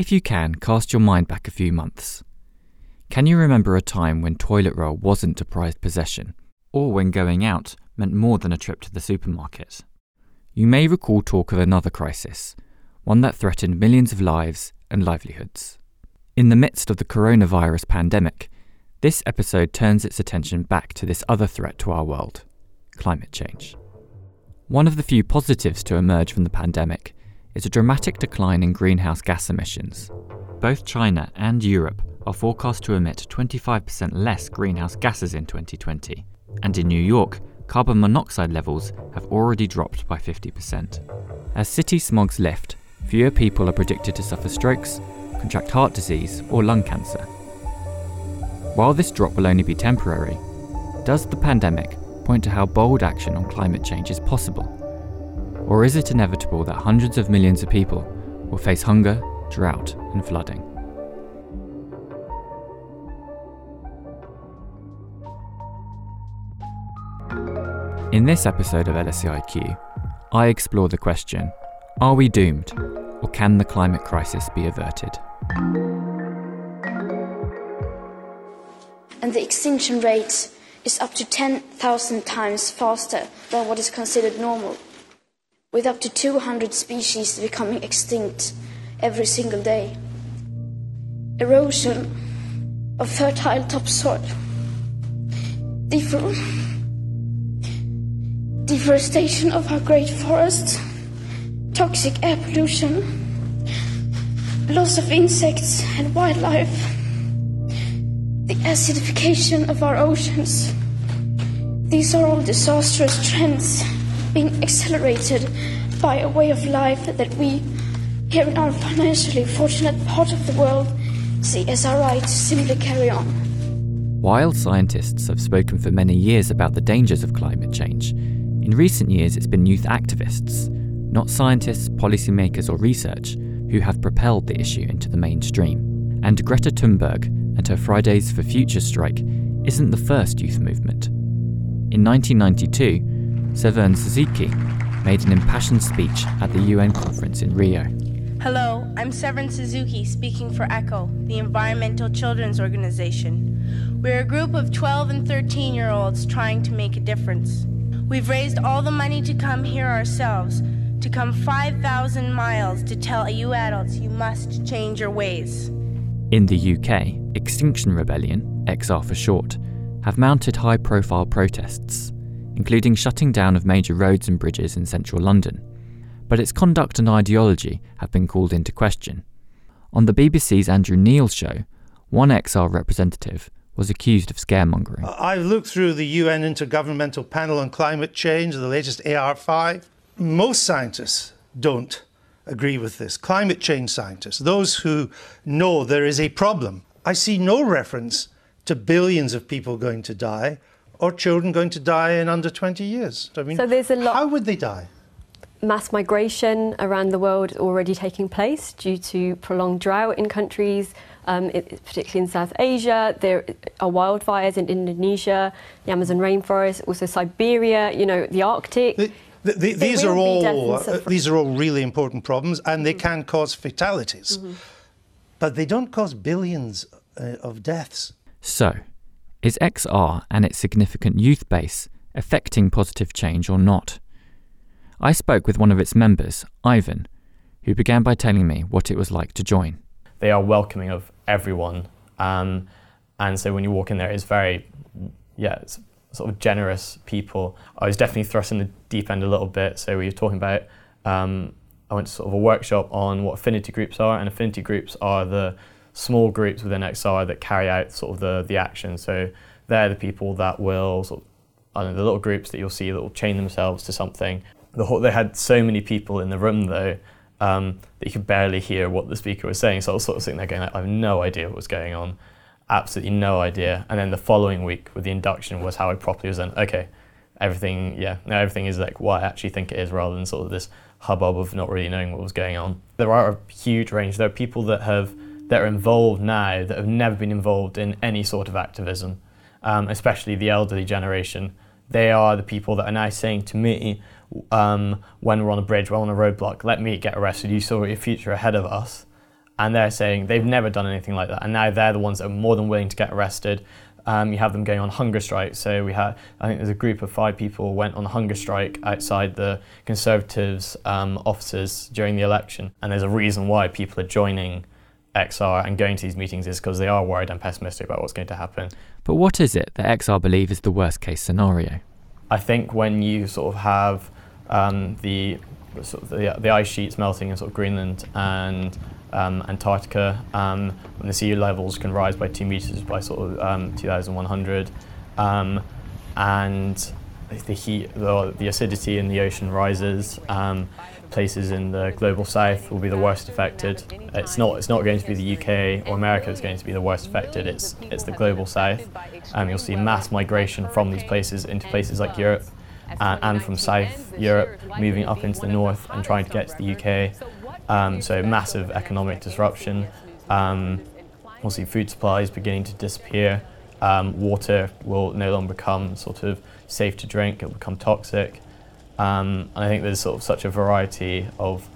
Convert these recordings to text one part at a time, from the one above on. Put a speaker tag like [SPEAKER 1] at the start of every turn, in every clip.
[SPEAKER 1] If you can, cast your mind back a few months. Can you remember a time when toilet roll wasn't a prized possession, or when going out meant more than a trip to the supermarket? You may recall talk of another crisis, one that threatened millions of lives and livelihoods. In the midst of the coronavirus pandemic, this episode turns its attention back to this other threat to our world climate change. One of the few positives to emerge from the pandemic is a dramatic decline in greenhouse gas emissions. Both China and Europe are forecast to emit 25% less greenhouse gases in 2020, and in New York, carbon monoxide levels have already dropped by 50%. As city smogs lift, fewer people are predicted to suffer strokes, contract heart disease, or lung cancer. While this drop will only be temporary, does the pandemic point to how bold action on climate change is possible? Or is it inevitable that hundreds of millions of people will face hunger, drought, and flooding? In this episode of LSEIQ, I explore the question Are we doomed, or can the climate crisis be averted?
[SPEAKER 2] and the extinction rate is up to 10,000 times faster than what is considered normal, with up to 200 species becoming extinct every single day. Erosion of fertile topsoil, Defor- deforestation of our great forests, toxic air pollution, loss of insects and wildlife. The acidification of our oceans. These are all disastrous trends being accelerated by a way of life that we, here in our financially fortunate part of the world, see as our right to simply carry on.
[SPEAKER 1] While scientists have spoken for many years about the dangers of climate change, in recent years it's been youth activists, not scientists, policymakers, or research, who have propelled the issue into the mainstream. And Greta Thunberg and her Fridays for Future strike isn't the first youth movement. In 1992, Severn Suzuki made an impassioned speech at the UN conference in Rio.
[SPEAKER 3] Hello, I'm Severn Suzuki speaking for ECO, the Environmental Children's Organization. We're a group of 12 and 13 year olds trying to make a difference. We've raised all the money to come here ourselves, to come 5,000 miles to tell you adults you must change your ways.
[SPEAKER 1] In the UK, Extinction Rebellion, XR for short, have mounted high profile protests, including shutting down of major roads and bridges in central London. But its conduct and ideology have been called into question. On the BBC's Andrew Neil show, one XR representative was accused of scaremongering.
[SPEAKER 4] I've looked through the UN Intergovernmental Panel on Climate Change, the latest AR5. Most scientists don't agree with this. Climate change scientists, those who know there is a problem, I see no reference to billions of people going to die or children going to die in under 20 years. I mean,
[SPEAKER 5] so there's a lot.
[SPEAKER 4] How would they die?
[SPEAKER 5] Mass migration around the world is already taking place due to prolonged drought in countries, um, it, particularly in South Asia. There are wildfires in Indonesia, the Amazon rainforest, also Siberia, you know, the Arctic.
[SPEAKER 4] The, the, the, these are all uh, these are all really important problems, and they mm-hmm. can cause fatalities. Mm-hmm but they don't cause billions uh, of deaths.
[SPEAKER 1] So, is XR and its significant youth base affecting positive change or not? I spoke with one of its members, Ivan, who began by telling me what it was like to join.
[SPEAKER 6] They are welcoming of everyone, um, and so when you walk in there, it's very, yeah, it's sort of generous people. I was definitely thrust in the deep end a little bit. So we were talking about um, I went to sort of a workshop on what affinity groups are, and affinity groups are the small groups within XR that carry out sort of the, the action. So they're the people that will sort of, I don't know, the little groups that you'll see that will chain themselves to something. The whole, they had so many people in the room though um, that you could barely hear what the speaker was saying. So I was sort of sitting there going, I have no idea what was going on, absolutely no idea. And then the following week with the induction was how I properly was then, okay, everything, yeah, now everything is like what I actually think it is rather than sort of this hubbub of not really knowing what was going on. There are a huge range. There are people that have that are involved now that have never been involved in any sort of activism, um, especially the elderly generation. They are the people that are now saying to me um, when we're on a bridge, we're on a roadblock, let me get arrested. You saw your future ahead of us. and they're saying they've never done anything like that, and now they're the ones that are more than willing to get arrested. Um, you have them going on hunger strike. So we had, I think there's a group of five people went on hunger strike outside the Conservatives' um, offices during the election, and there's a reason why people are joining XR and going to these meetings is because they are worried and pessimistic about what's going to happen.
[SPEAKER 1] But what is it that XR believe is the worst case scenario?
[SPEAKER 6] I think when you sort of have um, the sort of the, the ice sheets melting in sort of Greenland and um, Antarctica, um, when the sea levels can rise by two meters by sort of um, 2,100, um, and the heat, the, the, acidity in the ocean rises. Places in the global south will be the worst affected. It's not. It's not going to be the UK or America that's going to be the worst affected. It's it's the global south. Um, you'll see mass migration from these places into places like Europe, uh, and from South Europe moving up into the north and trying to get to the UK. Um, so massive economic disruption. Um, we'll see food supplies beginning to disappear. Um, water will no longer become sort of safe to drink, it'll become toxic. Um, and I think there's sort of such a variety of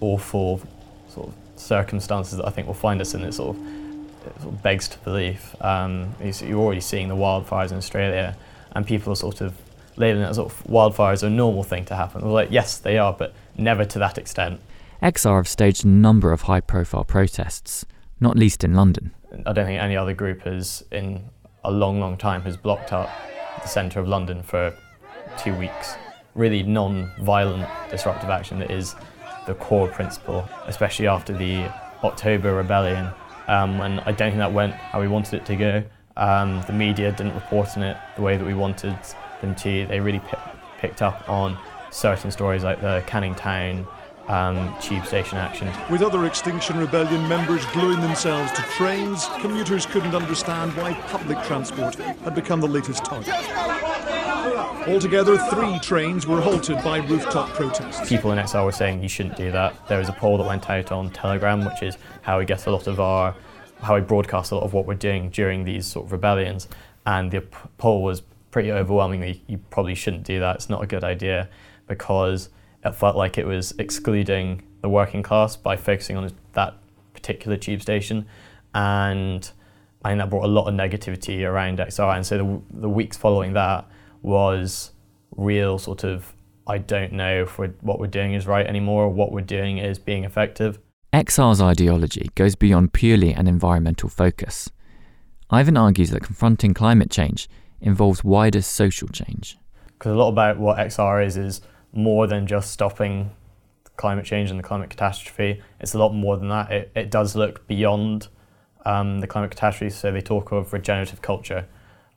[SPEAKER 6] awful sort of circumstances that I think will find us in. It sort of, it sort of begs to belief. Um, you're already seeing the wildfires in Australia, and people are sort of labeling it as sort of wildfires are a normal thing to happen. We're like, yes, they are, but never to that extent.
[SPEAKER 1] XR have staged a number of high profile protests, not least in London.
[SPEAKER 6] I don't think any other group has, in a long, long time, has blocked up the centre of London for two weeks. Really non violent disruptive action that is the core principle, especially after the October rebellion. Um, and I don't think that went how we wanted it to go. Um, the media didn't report on it the way that we wanted them to. They really p- picked up on certain stories like the Canning Town um, tube station action.
[SPEAKER 7] With other Extinction Rebellion members gluing themselves to trains, commuters couldn't understand why public transport had become the latest target. Altogether, three trains were halted by rooftop protests.
[SPEAKER 6] People in XR were saying you shouldn't do that. There was a poll that went out on Telegram, which is how we get a lot of our, how we broadcast a lot of what we're doing during these sort of rebellions. And the poll was pretty overwhelmingly, you probably shouldn't do that. It's not a good idea because it felt like it was excluding the working class by focusing on that particular tube station. And I think that brought a lot of negativity around XR. And so the, the weeks following that was real sort of, I don't know if we're, what we're doing is right anymore, what we're doing is being effective.
[SPEAKER 1] XR's ideology goes beyond purely an environmental focus. Ivan argues that confronting climate change involves wider social change.
[SPEAKER 6] Because a lot about what XR is, is more than just stopping climate change and the climate catastrophe. It's a lot more than that. It, it does look beyond um, the climate catastrophe. So they talk of regenerative culture,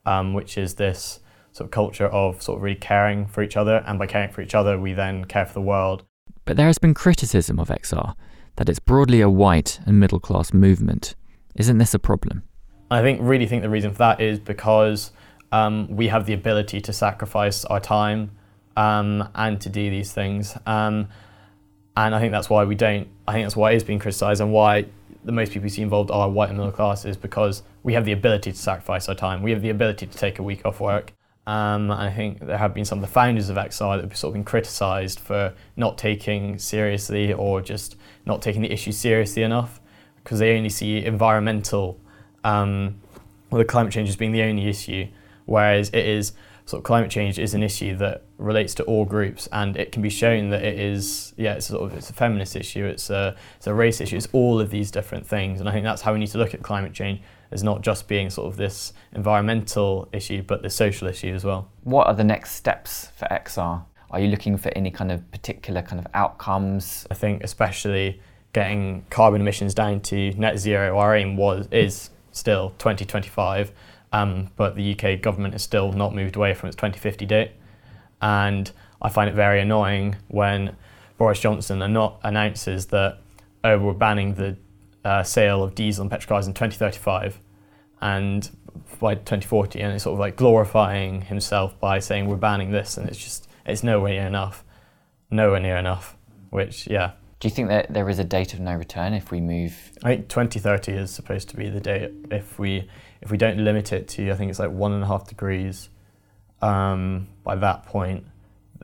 [SPEAKER 6] um, which is this sort of culture of sort of really caring for each other. And by caring for each other, we then care for the world.
[SPEAKER 1] But there has been criticism of XR that it's broadly a white and middle class movement. Isn't this a problem?
[SPEAKER 6] I think really think the reason for that is because um, we have the ability to sacrifice our time um, and to do these things. Um, and I think that's why we don't. I think that's why it is being criticised and why the most people you see involved are white and middle classes because we have the ability to sacrifice our time. We have the ability to take a week off work. Um, I think there have been some of the founders of XR that have sort of been criticised for not taking seriously or just not taking the issue seriously enough because they only see environmental, um, well, the climate change as being the only issue, whereas it is sort of climate change is an issue that relates to all groups, and it can be shown that it is, yeah, it's sort of it's a feminist issue, it's a it's a race issue, it's all of these different things, and I think that's how we need to look at climate change as not just being sort of this environmental issue, but the social issue as well.
[SPEAKER 8] What are the next steps for XR? Are you looking for any kind of particular kind of outcomes?
[SPEAKER 6] I think especially getting carbon emissions down to net zero. Our aim was is still 2025 um, but the UK government has still not moved away from its 2050 date. And I find it very annoying when Boris Johnson not announces that, oh, we're banning the uh, sale of diesel and petrol cars in 2035 and by 2040, and it's sort of like glorifying himself by saying we're banning this, and it's just, it's nowhere near enough. Nowhere near enough, which, yeah.
[SPEAKER 8] Do you think that there is a date of no return if we move?
[SPEAKER 6] I think 2030 is supposed to be the date if we if we don't limit it to, I think it's like one and a half degrees um, by that point,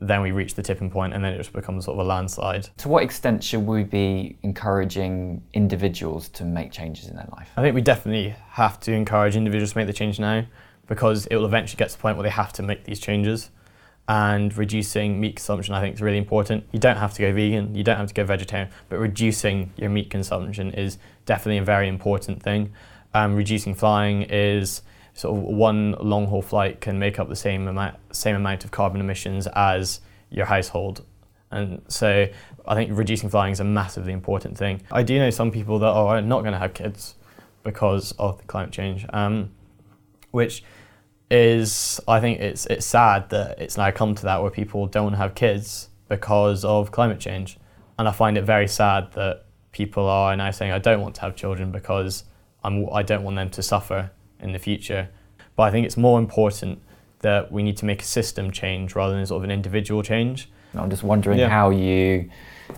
[SPEAKER 6] then we reach the tipping point and then it just becomes sort of a landslide.
[SPEAKER 8] To what extent should we be encouraging individuals to make changes in their life?
[SPEAKER 6] I think we definitely have to encourage individuals to make the change now because it will eventually get to the point where they have to make these changes. And reducing meat consumption, I think, is really important. You don't have to go vegan, you don't have to go vegetarian, but reducing your meat consumption is definitely a very important thing. Um, reducing flying is sort of one long haul flight can make up the same amount same amount of carbon emissions as your household. And so I think reducing flying is a massively important thing. I do know some people that are not going to have kids because of the climate change, um, which is I think it's it's sad that it's now come to that where people don't have kids because of climate change, and I find it very sad that people are now saying I don't want to have children because I'm I don't want them to suffer in the future. But I think it's more important that we need to make a system change rather than sort of an individual change.
[SPEAKER 8] I'm just wondering yeah. how you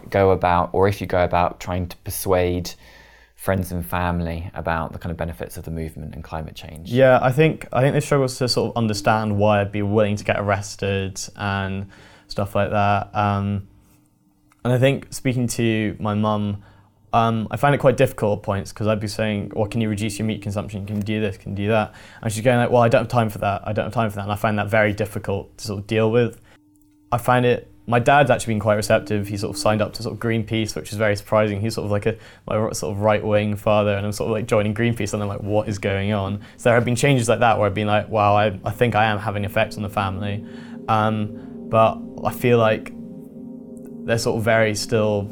[SPEAKER 8] go about, or if you go about trying to persuade friends and family about the kind of benefits of the movement and climate change.
[SPEAKER 6] Yeah, I think I think they struggle to sort of understand why I'd be willing to get arrested and stuff like that. Um, and I think speaking to my mum um, I find it quite difficult at points because I'd be saying, "Well, can you reduce your meat consumption? Can you do this? Can you do that?" And she's going like, "Well, I don't have time for that. I don't have time for that." And I find that very difficult to sort of deal with. I find it. My dad's actually been quite receptive. He sort of signed up to sort of Greenpeace, which is very surprising. He's sort of like a my sort of right wing father, and I'm sort of like joining Greenpeace, and I'm like, "What is going on?" So there have been changes like that where I've been like, "Wow, I, I think I am having effects on the family," um, but I feel like they're sort of very still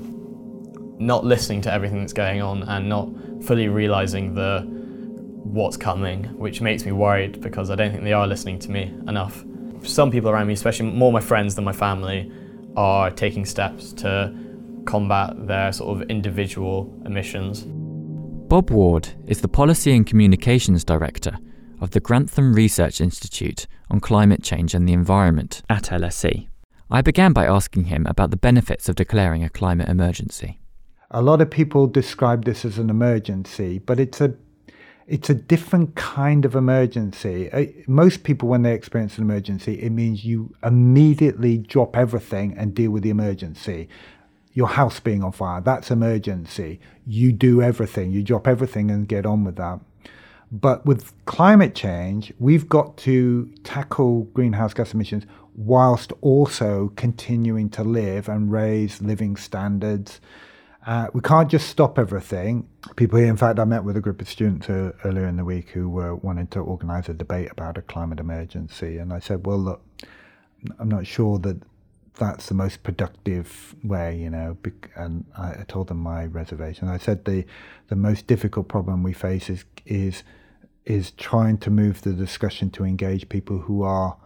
[SPEAKER 6] not listening to everything that's going on and not fully realizing the what's coming, which makes me worried because I don't think they are listening to me enough. Some people around me, especially more my friends than my family, are taking steps to combat their sort of individual emissions.
[SPEAKER 1] Bob Ward is the Policy and Communications Director of the Grantham Research Institute on Climate Change and the Environment at LSE. I began by asking him about the benefits of declaring a climate emergency.
[SPEAKER 9] A lot of people describe this as an emergency, but it's a it's a different kind of emergency. Uh, most people, when they experience an emergency, it means you immediately drop everything and deal with the emergency. Your house being on fire, that's emergency. You do everything, you drop everything and get on with that. But with climate change, we've got to tackle greenhouse gas emissions whilst also continuing to live and raise living standards uh, we can't just stop everything. People here, in fact, I met with a group of students uh, earlier in the week who were wanting to organise a debate about a climate emergency. And I said, well, look, I'm not sure that that's the most productive way, you know. And I told them my reservation. I said the the most difficult problem we face is is is trying to move the discussion to engage people who are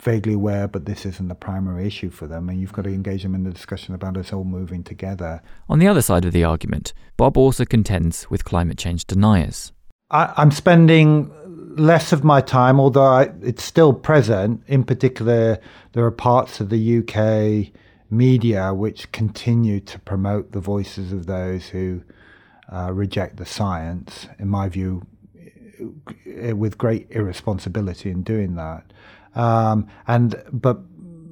[SPEAKER 9] vaguely aware, but this isn't the primary issue for them, and you've got to engage them in the discussion about us all moving together.
[SPEAKER 1] On the other side of the argument, Bob also contends with climate change deniers.
[SPEAKER 9] I, am spending less of my time, although I, it's still present. In particular, there are parts of the UK media which continue to promote the voices of those who uh, reject the science, in my view, with great irresponsibility in doing that. Um, and but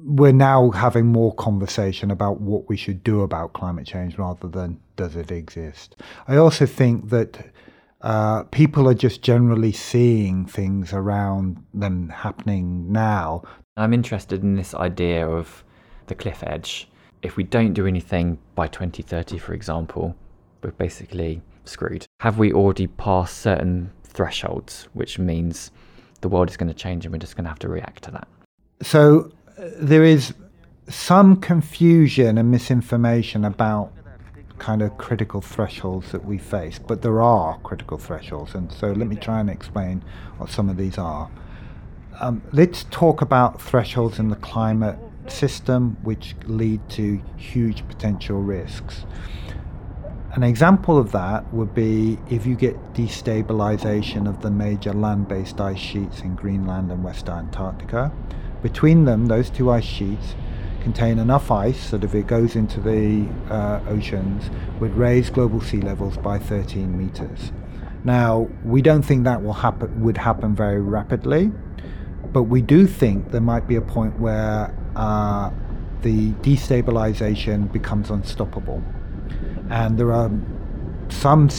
[SPEAKER 9] we're now having more conversation about what we should do about climate change rather than does it exist. I also think that uh, people are just generally seeing things around them happening now.
[SPEAKER 1] I'm interested in this idea of the cliff edge. If we don't do anything by 2030, for example, we're basically screwed. Have we already passed certain thresholds, which means the world is going to change and we're just going to have to react to that.
[SPEAKER 9] So uh, there is some confusion and misinformation about kind of critical thresholds that we face, but there are critical thresholds. And so let me try and explain what some of these are. Um, let's talk about thresholds in the climate system which lead to huge potential risks. An example of that would be if you get destabilization of the major land based ice sheets in Greenland and West Antarctica. Between them, those two ice sheets contain enough ice that if it goes into the uh, oceans, would raise global sea levels by 13 meters. Now, we don't think that will happen would happen very rapidly, but we do think there might be a point where uh, the destabilization becomes unstoppable. And there are some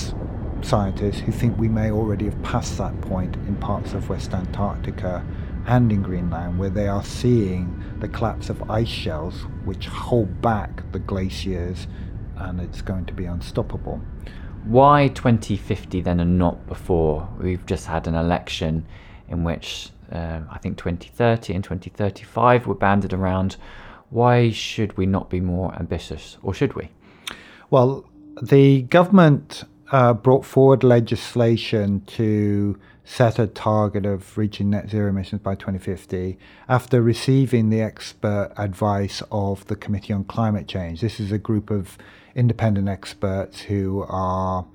[SPEAKER 9] scientists who think we may already have passed that point in parts of West Antarctica and in Greenland, where they are seeing the collapse of ice shelves which hold back the glaciers and it's going to be unstoppable.
[SPEAKER 1] Why 2050 then and not before? We've just had an election in which uh, I think 2030 and 2035 were banded around. Why should we not be more ambitious, or should we?
[SPEAKER 9] Well, the government uh, brought forward legislation to set a target of reaching net zero emissions by 2050 after receiving the expert advice of the Committee on Climate Change. This is a group of independent experts who are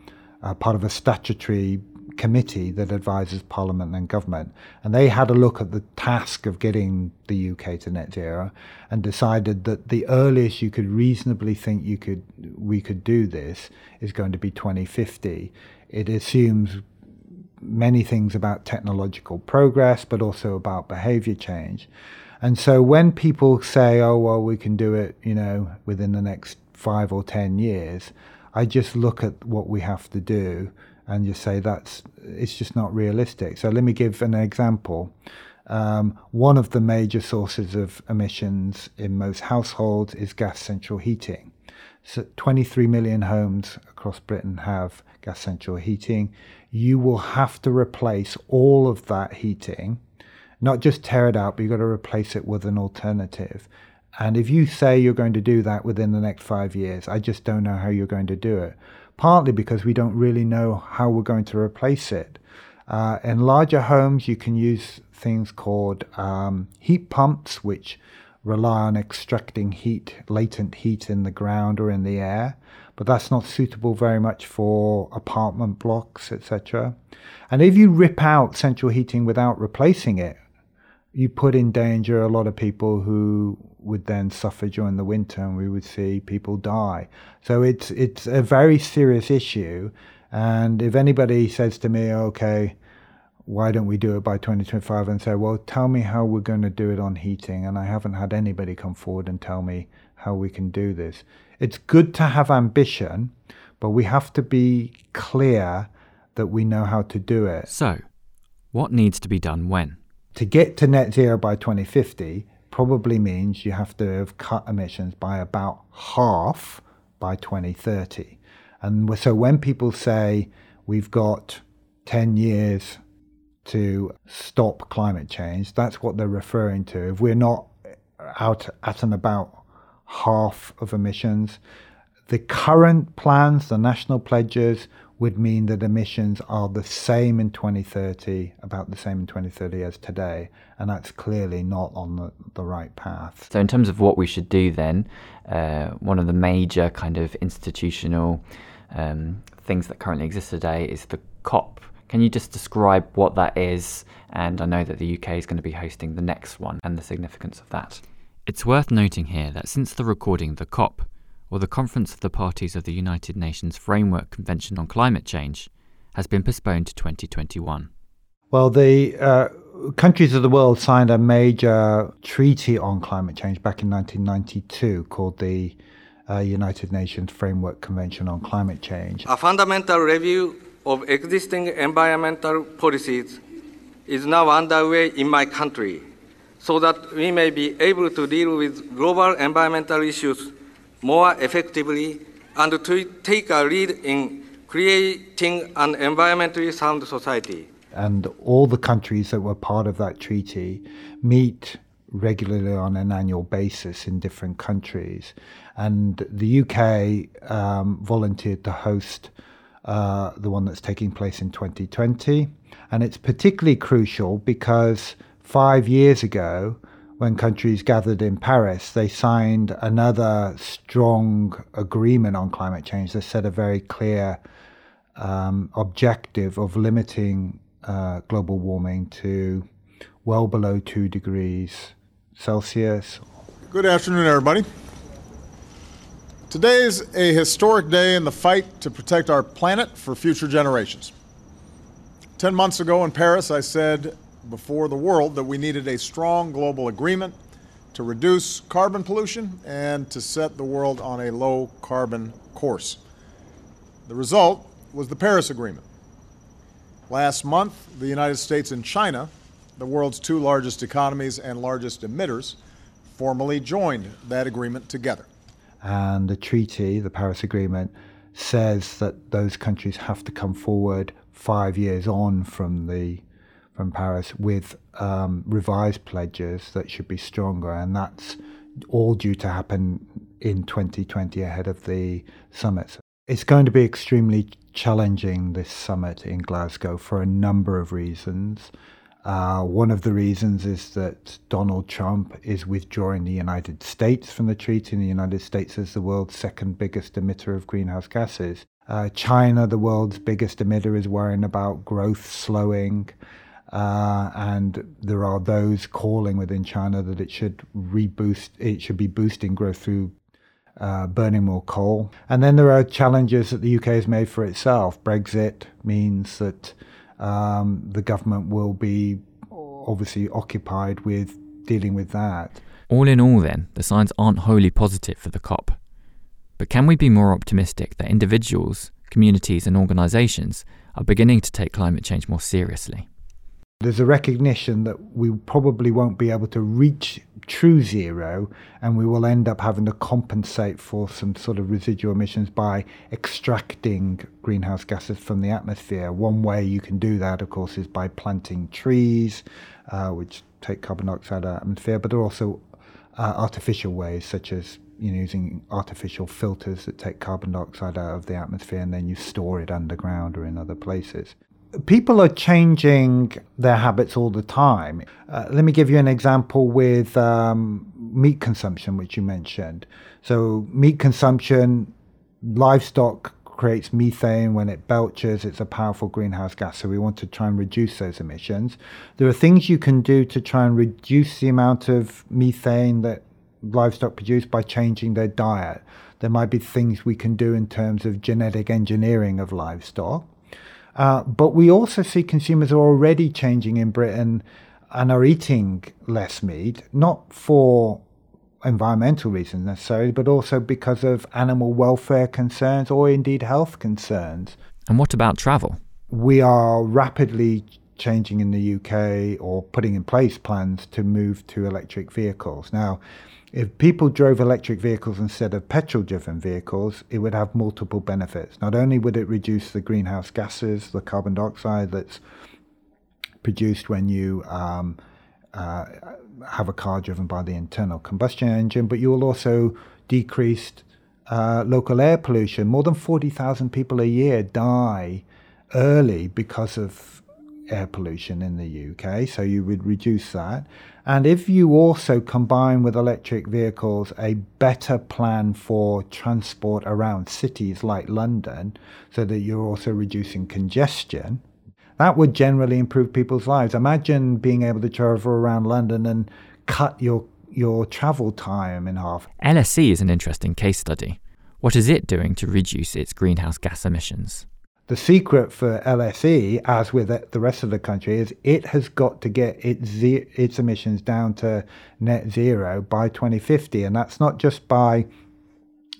[SPEAKER 9] uh, part of a statutory committee that advises Parliament and government. And they had a look at the task of getting the UK to net zero and decided that the earliest you could reasonably think you could we could do this is going to be 2050. It assumes many things about technological progress, but also about behavior change. And so when people say, oh, well, we can do it, you know, within the next five or 10 years, I just look at what we have to do and just say that's it's just not realistic. So let me give an example. Um, one of the major sources of emissions in most households is gas central heating. So 23 million homes across Britain have gas central heating. You will have to replace all of that heating, not just tear it out, but you've got to replace it with an alternative. And if you say you're going to do that within the next five years, I just don't know how you're going to do it partly because we don't really know how we're going to replace it. Uh, in larger homes, you can use things called um, heat pumps, which rely on extracting heat, latent heat in the ground or in the air, but that's not suitable very much for apartment blocks, etc. And if you rip out central heating without replacing it, you put in danger a lot of people who would then suffer during the winter and we would see people die. So it's it's a very serious issue. And if anybody says to me, okay, why don't we do it by 2025 and say, well, tell me how we're going to do it on heating. And I haven't had anybody come forward and tell me how we can do this. It's good to have ambition, but we have to be clear that we know how to do it.
[SPEAKER 1] So, what needs to be done when?
[SPEAKER 9] To get to net zero by 2050, probably means you have to have cut emissions by about half by 2030. And so when people say we've got 10 years to stop climate change, that's what they're referring to. If we're not uh, out at and about half of emissions, the current plans, the national pledges, would mean that emissions are the same in 2030, about the same in 2030 as today, and that's clearly not on the, the right path.
[SPEAKER 1] So, in terms of what we should do, then, uh, one of the major kind of institutional um, things that currently exist today is the COP. Can you just describe what that is? And I know that the UK is going to be hosting the next one and the significance of that. It's worth noting here that since the recording, the COP or the Conference of the Parties of the United Nations Framework Convention on Climate Change, has been postponed to 2021.
[SPEAKER 9] Well, the uh, countries of the world signed a major treaty on climate change back in 1992 called the uh, United Nations Framework Convention on Climate Change.
[SPEAKER 10] A fundamental review of existing environmental policies is now underway in my country so that we may be able to deal with global environmental issues more effectively and to take a lead in creating an environmentally sound society.
[SPEAKER 9] And all the countries that were part of that treaty meet regularly on an annual basis in different countries. And the UK um, volunteered to host uh, the one that's taking place in 2020. And it's particularly crucial because five years ago, when countries gathered in Paris, they signed another strong agreement on climate change that set a very clear um, objective of limiting uh, global warming to well below two degrees Celsius.
[SPEAKER 7] Good afternoon, everybody. Today is a historic day in the fight to protect our planet for future generations. Ten months ago in Paris, I said before the world that we needed a strong global agreement to reduce carbon pollution and to set the world on a low carbon course. The result was the Paris Agreement. Last month, the United States and China, the world's two largest economies and largest emitters, formally joined that agreement together.
[SPEAKER 9] And the treaty, the Paris Agreement, says that those countries have to come forward five years on from the from Paris with um, revised pledges that should be stronger, and that's all due to happen in 2020 ahead of the summit. It's going to be extremely challenging this summit in Glasgow for a number of reasons. Uh, one of the reasons is that Donald Trump is withdrawing the United States from the treaty, and the United States is the world's second biggest emitter of greenhouse gases. Uh, China, the world's biggest emitter, is worrying about growth slowing. Uh, and there are those calling within China that it should reboost, it should be boosting growth through uh, burning more coal. And then there are challenges that the UK has made for itself. Brexit means that um, the government will be obviously occupied with dealing with that.
[SPEAKER 1] All in all, then, the signs aren't wholly positive for the COP. But can we be more optimistic that individuals, communities, and organisations are beginning to take climate change more seriously?
[SPEAKER 9] There's a recognition that we probably won't be able to reach true zero and we will end up having to compensate for some sort of residual emissions by extracting greenhouse gases from the atmosphere. One way you can do that, of course, is by planting trees, uh, which take carbon dioxide out of the atmosphere, but there are also uh, artificial ways, such as you know, using artificial filters that take carbon dioxide out of the atmosphere and then you store it underground or in other places people are changing their habits all the time. Uh, let me give you an example with um, meat consumption, which you mentioned. So, meat consumption, livestock creates methane when it belches. It's a powerful greenhouse gas, so we want to try and reduce those emissions. There are things you can do to try and reduce the amount of methane that livestock produce by changing their diet. There might be things we can do in terms of genetic engineering of livestock. Uh, but we also see consumers are already changing in Britain and are eating less meat, not for environmental reasons necessarily, but also because of animal welfare concerns or indeed health concerns.
[SPEAKER 1] And what about travel?
[SPEAKER 9] We are rapidly changing in the UK or putting in place plans to move to electric vehicles. Now, if people drove electric vehicles instead of petrol driven vehicles, it would have multiple benefits. Not only would it reduce the greenhouse gases, the carbon dioxide that's produced when you um, uh, have a car driven by the internal combustion engine, but you will also decrease uh, local air pollution. More than 40,000 people a year die early because of air pollution in the UK, so you would reduce that. And if you also combine with electric vehicles a better plan for transport around cities like London, so that you're also reducing congestion, that would generally improve people's lives. Imagine being able to travel around London and cut your your travel time in half.
[SPEAKER 1] LSE is an interesting case study. What is it doing to reduce its greenhouse gas emissions?
[SPEAKER 9] The secret for LSE, as with the rest of the country, is it has got to get its, ze- its emissions down to net zero by 2050. And that's not just by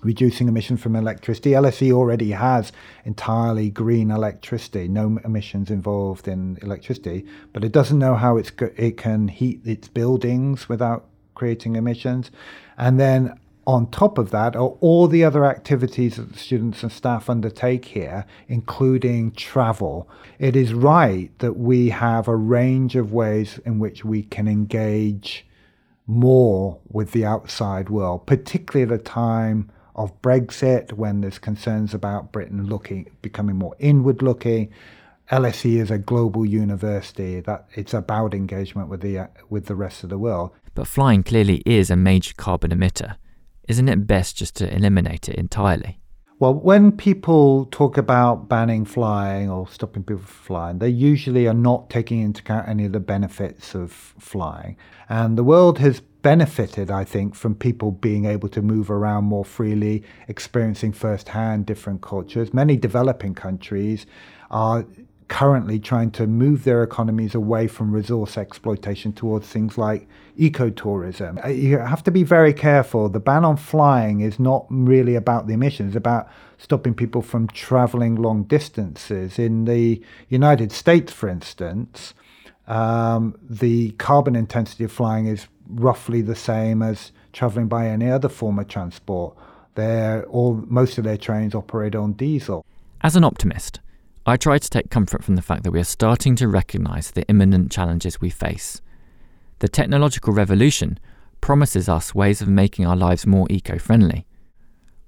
[SPEAKER 9] reducing emissions from electricity. LSE already has entirely green electricity, no emissions involved in electricity, but it doesn't know how it's it can heat its buildings without creating emissions. And then on top of that are all the other activities that the students and staff undertake here, including travel. It is right that we have a range of ways in which we can engage more with the outside world, particularly at a time of Brexit when there's concerns about Britain looking becoming more inward looking. LSE is a global university that it's about engagement with the uh, with the rest of the world.
[SPEAKER 1] But flying clearly is a major carbon emitter. Isn't it best just to eliminate it entirely?
[SPEAKER 9] Well, when people talk about banning flying or stopping people from flying, they usually are not taking into account any of the benefits of flying. And the world has benefited, I think, from people being able to move around more freely, experiencing firsthand different cultures. Many developing countries are currently trying to move their economies away from resource exploitation towards things like ecotourism. Uh, you have to be very careful. The ban on flying is not really about the emissions, it's about stopping people from traveling long distances. In the United States, for instance, um, the carbon intensity of flying is roughly the same as traveling by any other form of transport. They're all, most of their trains operate on diesel.
[SPEAKER 1] As an optimist, I try to take comfort from the fact that we are starting to recognise the imminent challenges we face. The technological revolution promises us ways of making our lives more eco friendly.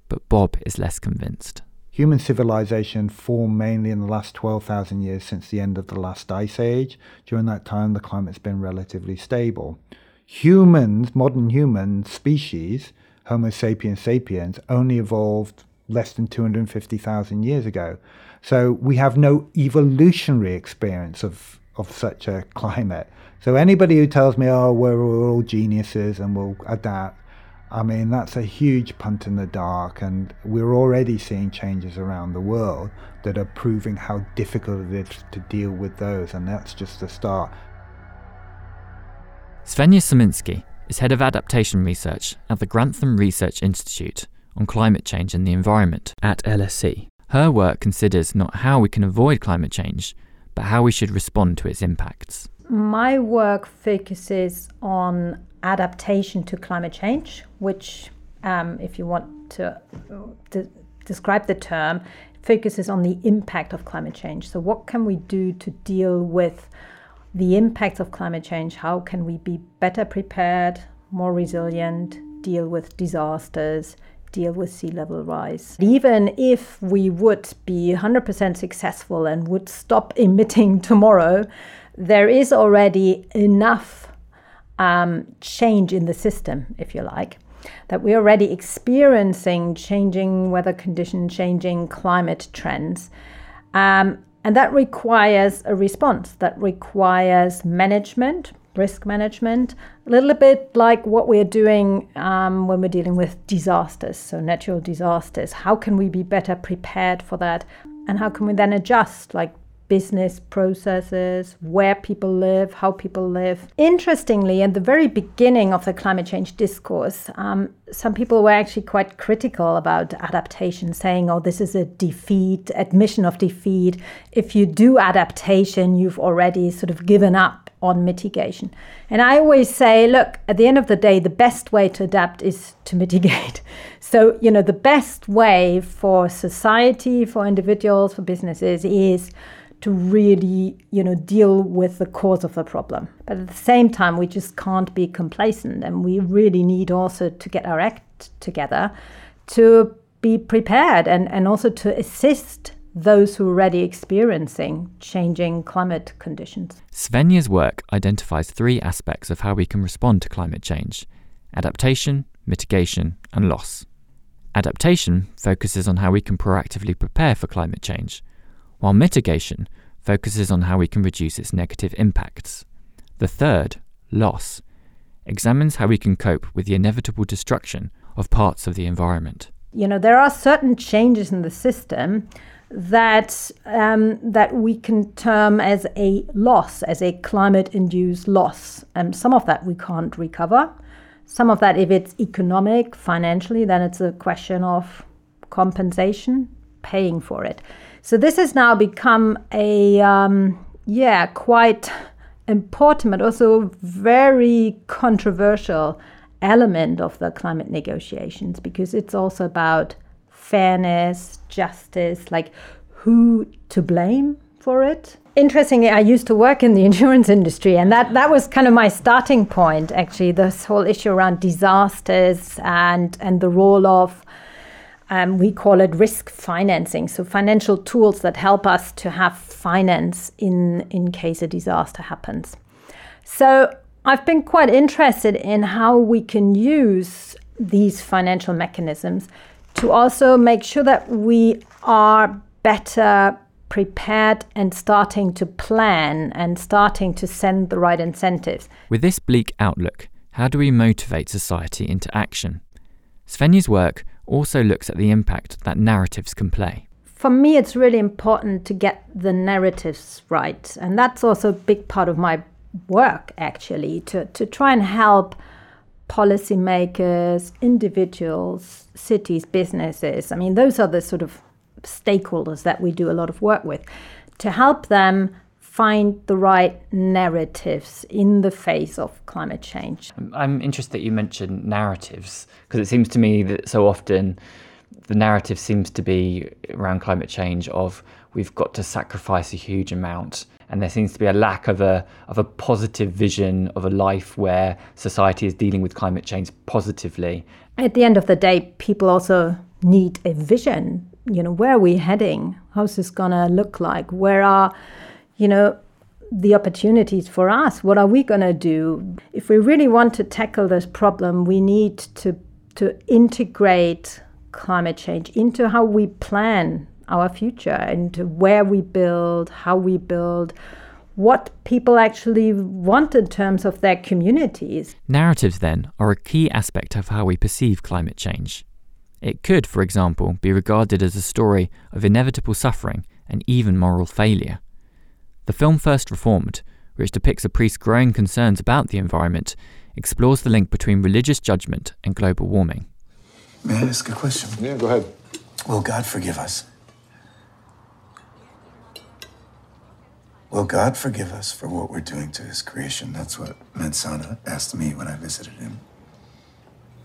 [SPEAKER 1] But Bob is less convinced.
[SPEAKER 9] Human civilization formed mainly in the last 12,000 years since the end of the last ice age. During that time, the climate's been relatively stable. Humans, modern human species, Homo sapiens sapiens, only evolved less than 250,000 years ago. So we have no evolutionary experience of, of such a climate. So anybody who tells me, oh, we're, all geniuses and we'll adapt, I mean, that's a huge punt in the dark. And we're already seeing changes around the world that are proving how difficult it is to deal with those. And that's just the start.
[SPEAKER 1] Swenja Surminski is head of adaptation research at the Grantham Research Institute on climate change and the environment at LSE. Her work considers not how we can avoid climate change, but how we should respond to its impacts.
[SPEAKER 11] My work focuses on adaptation to climate change, which, um, if you want to de- describe the term, focuses on the impact of climate change. So, what can we do to deal with the impacts of climate change? How can we be better prepared, more resilient, deal with disasters? Deal with sea level rise. Even if we would be 100% successful and would stop emitting tomorrow, there is already enough um, change in the system, if you like, that we're already experiencing changing weather conditions, changing climate trends. Um, and that requires a response, that requires management, risk management, a little bit like what we're doing um, when we're dealing with disasters, so natural disasters. How can we be better prepared for that? And how can we then adjust, like business processes, where people live, how people live. Interestingly, at the very beginning of the climate change discourse, um, some people were actually quite critical about adaptation, saying, oh, this is a defeat, admission of defeat. If you do adaptation, you've already sort of given up on mitigation. And I always say, look, at the end of the day, the best way to adapt is to mitigate. So, you know, the best way for society, for individuals, for businesses is to really, you know, deal with the cause of the problem. But at the same time, we just can't be complacent, and we really need also to get our act together to be prepared and, and also to assist those who are already experiencing changing climate conditions.
[SPEAKER 1] Swenja's work identifies three aspects of how we can respond to climate change adaptation, mitigation, and loss. Adaptation focuses on how we can proactively prepare for climate change while mitigation focuses on how we can reduce its negative impacts. The third, loss, examines how we can cope with the inevitable destruction of parts of the environment.
[SPEAKER 11] You know, there are certain changes in the system that um, that we can term as a loss, as a climate-induced loss. And some of that we can't recover. Some of that, if it's economic, financially, then it's a question of compensation, paying for it. So this has now become a um, yeah quite important, but also very controversial element of the climate negotiations because it's also about fairness, justice, like who to blame for it. Interestingly, I used to work in the insurance industry, and that, that was kind of my starting point, actually, this whole issue around disasters and, and the role of um, we call it risk financing. So, financial tools that help us to have finance in, in case a disaster happens. So, I've been quite interested in how we can use these financial mechanisms to also make sure that we are better prepared and starting to plan and starting to send the right incentives.
[SPEAKER 1] With this bleak outlook, how do we motivate society into action? Swenja's work also looks at the impact that narratives can play.
[SPEAKER 11] for me, it's really important to get the narratives right. And that's also a big part of my work, actually, to, to try and help policymakers, individuals, cities, businesses. I mean, those are the sort of stakeholders that we do a lot of work with to help them find the right narratives in the face of climate change.
[SPEAKER 1] I'm interested that you mentioned narratives because it seems to me that so often the narrative seems to be around climate change of we've got to sacrifice a huge amount and there seems to be a lack of a of a positive vision of a life where society is dealing with climate change positively.
[SPEAKER 11] At the end of the day, people also need a vision. You know, where are we heading? How's this gonna look like? Where are, you know, the opportunities for us? What are we gonna do? If we really want to tackle this problem, we need to to integrate climate change into how we plan our future, and where we build, how we build, what people actually want in terms of their communities.
[SPEAKER 1] Narratives, then, are a key aspect of how we perceive climate change. It could, for example, be regarded as a story of inevitable suffering and even moral failure. The film First Reformed, which depicts a priest's growing concerns about the environment, explores the link between religious judgment and global warming.
[SPEAKER 12] May I ask a question?
[SPEAKER 13] Yeah, go ahead.
[SPEAKER 12] Will God forgive us? Will God forgive us for what we're doing to his creation? That's what Mensana asked me when I visited him.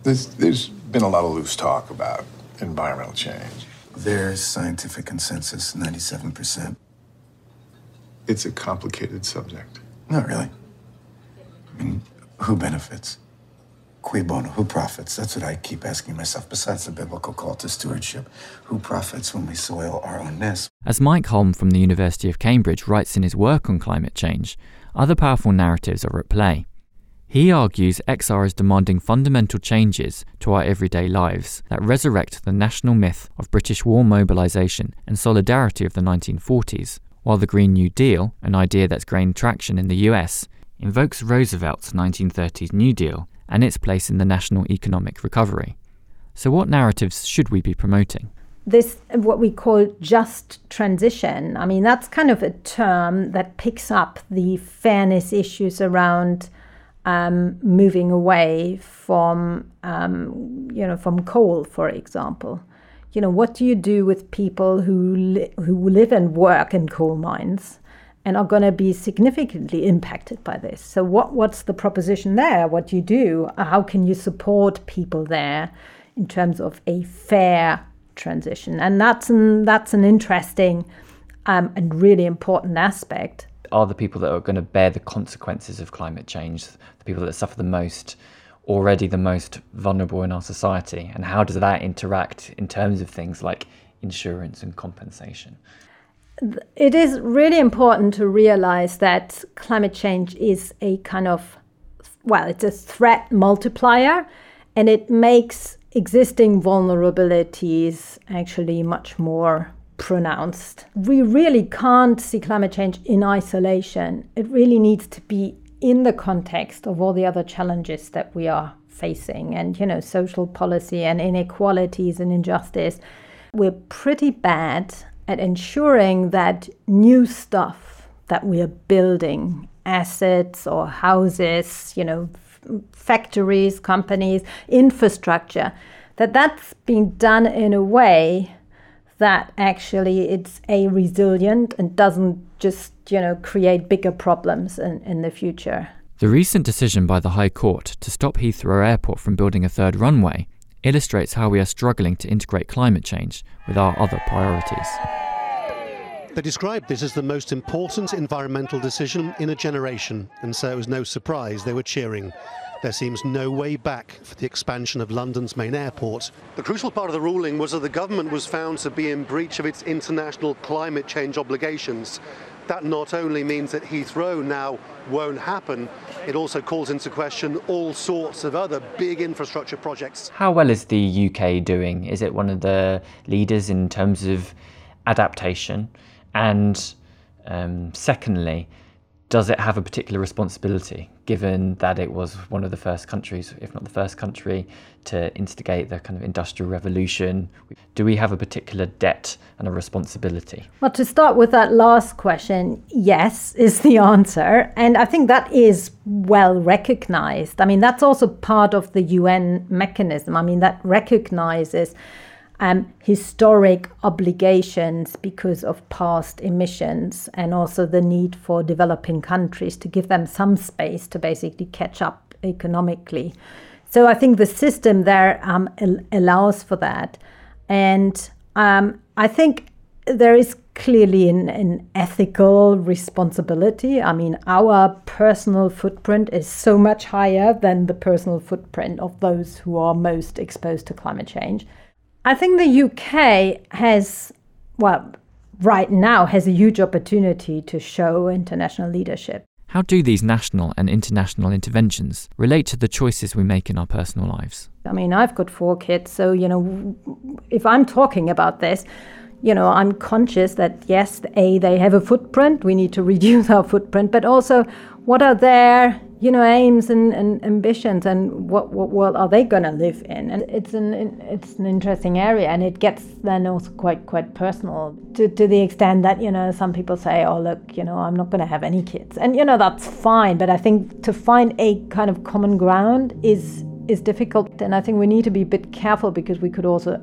[SPEAKER 13] There's, there's been a lot of loose talk about environmental change.
[SPEAKER 12] There's scientific consensus 97%.
[SPEAKER 13] It's a complicated subject.
[SPEAKER 12] Not really. I mean, who benefits? Cui bono? Who profits? That's what I keep asking myself, besides the biblical call to stewardship. Who profits when we soil our own nest?
[SPEAKER 1] As Mike Hulme from the University of Cambridge writes in his work on climate change, other powerful narratives are at play. He argues XR is demanding fundamental changes to our everyday lives that resurrect the national myth of British war mobilisation and solidarity of the 1940s, while the Green New Deal, an idea that's gained traction in the US, invokes Roosevelt's 1930s New Deal and its place in the national economic recovery. So, what narratives should we be promoting?
[SPEAKER 11] This, what we call just transition, I mean, that's kind of a term that picks up the fairness issues around um, moving away from, um, you know, from coal, for example. You know, what do you do with people who li- who live and work in coal mines? And are going to be significantly impacted by this. So, what, what's the proposition there? What do you do? How can you support people there in terms of a fair transition? And that's an, that's an interesting um, and really important aspect.
[SPEAKER 1] Are the people that are going to bear the consequences of climate change, the people that suffer the most, already the most vulnerable in our society? And how does that interact in terms of things like insurance and compensation?
[SPEAKER 11] It is really important to realize that climate change is a kind of, well, it's a threat multiplier and it makes existing vulnerabilities actually much more pronounced. We really can't see climate change in isolation. It really needs to be in the context of all the other challenges that we are facing and, you know, social policy and inequalities and injustice. We're pretty bad at ensuring that new stuff that we are building, assets or houses, you know, factories, companies, infrastructure, that that's being done in a way that actually it's a resilient and doesn't just, you know, create bigger problems in, in the future.
[SPEAKER 1] The recent decision by the High Court to stop Heathrow Airport from building a third runway illustrates how we are struggling to integrate climate change with our other priorities.
[SPEAKER 14] They described this as the most important environmental decision in a generation, and so it was no surprise they were cheering. There seems no way back for the expansion of London's main airport. The crucial part of the ruling was that the government was found to be in breach of its international climate change obligations. That not only means that Heathrow now won't happen, it also calls into question all sorts of other big infrastructure projects.
[SPEAKER 1] How well is the UK doing? Is it one of the leaders in terms of adaptation? And um, secondly, does it have a particular responsibility, given that it was one of the first countries, if not the first country, to instigate the kind of industrial revolution? Do we have a particular debt and a responsibility?
[SPEAKER 11] Well, to start with that last question, yes, is the answer. And I think that is well recognized. I mean, that's also part of the UN mechanism. I mean, that recognizes um, historic obligations because of past emissions and also the need for developing countries to give them some space to basically catch up economically. So I think the system there um, allows for that. And um, I think there is clearly an, an, ethical responsibility. I mean, our personal footprint is so much higher than the personal footprint of those who are most exposed to climate change. I think the UK has, well, right now has a huge opportunity to show international leadership.
[SPEAKER 1] How do these national and international interventions relate to the choices we make in our personal lives?
[SPEAKER 11] I mean, I've got four kids, so, you know, if I'm talking about this, you know, I'm conscious that yes, A, they have a footprint, we need to reduce our footprint, but also what are their you know aims and, and ambitions and what, what world are they going to live in? And it's an it's an interesting area and it gets then also quite quite personal to, to the extent that you know some people say oh look you know i'm not going to have any kids. And you know that's fine but i think to find a kind of common ground is is difficult. And i think we need to be a bit careful because we could also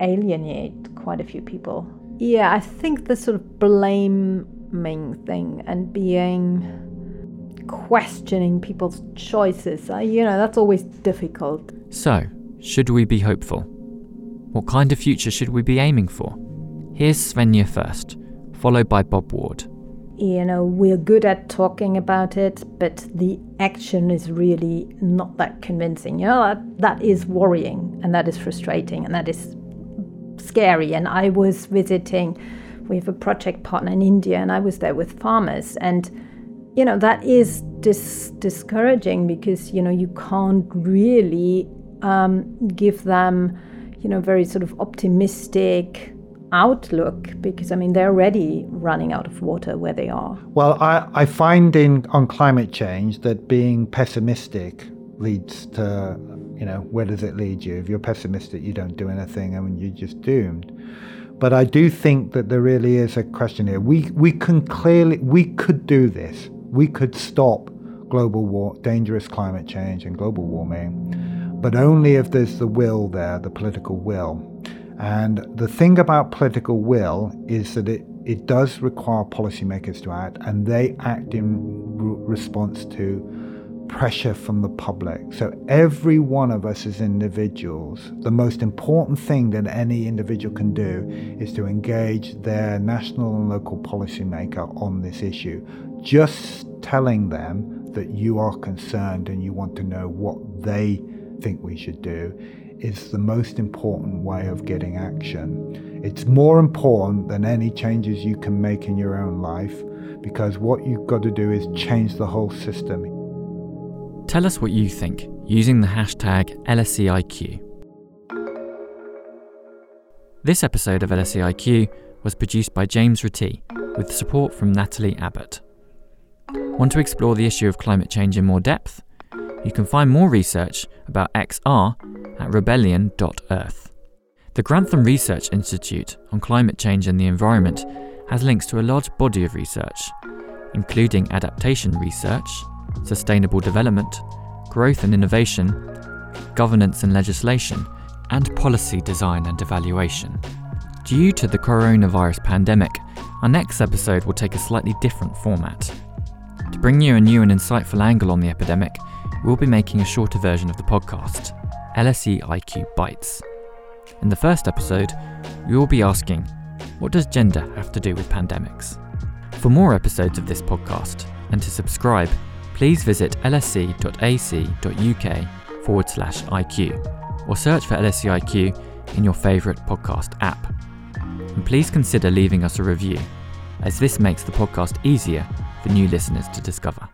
[SPEAKER 11] alienate quite a few people. Yeah i think the sort of blaming thing and being questioning people's choices. Uh, you know, that's always difficult.
[SPEAKER 1] So, should we be hopeful? What kind of future should we be aiming for? Here's Swenja first, followed by Bob Ward.
[SPEAKER 11] You know, we're good at talking about it, but the action is really not that convincing. You know, that, that is worrying and that is frustrating and that is scary. And I was visiting, we have a project partner in India, and I was there with farmers. And you know that is dis- discouraging because you know you can't really um, give them you know very sort of optimistic outlook because I mean they're already running out of water where they are.
[SPEAKER 9] Well, I, I find in on climate change that being pessimistic leads to you know where does it lead you? If you're pessimistic, you don't do anything, I mean you're just doomed. But I do think that there really is a question here. We we can clearly we could do this we could stop global war, dangerous climate change and global warming, but only if there's the will there, the political will. And the thing about political will is that it, it does require policymakers to act, and they act in response to pressure from the public. So, every one of us as individuals, the most important thing that any individual can do is to engage their national and local policymaker on this issue just telling them that you are concerned and you want to know what they think we should do is the most important way of getting action. It's more important than any changes you can make in your own life because what you've got to do is change the whole system.
[SPEAKER 1] Tell us what you think using the hashtag LSEIQ. This episode of LSEIQ was produced by James Rattee with support from Natalie Abbott. Want to explore the issue of climate change in more depth? You can find more research about XR at rebellion.earth. The Grantham Research Institute on Climate Change and the Environment has links to a large body of research, including adaptation research, sustainable development, growth and innovation, governance and legislation, and policy design and evaluation. Due to the coronavirus pandemic, our next episode will take a slightly different format. To bring you a new and insightful angle on the epidemic, we'll be making a shorter version of the podcast, LSE IQ Bites. In the first episode, we will be asking, what does gender have to do with pandemics? For more episodes of this podcast, and to subscribe, please visit lse.ac.uk forward slash IQ, or search for LSE IQ in your favourite podcast app. And please consider leaving us a review, as this makes the podcast easier for new listeners to discover.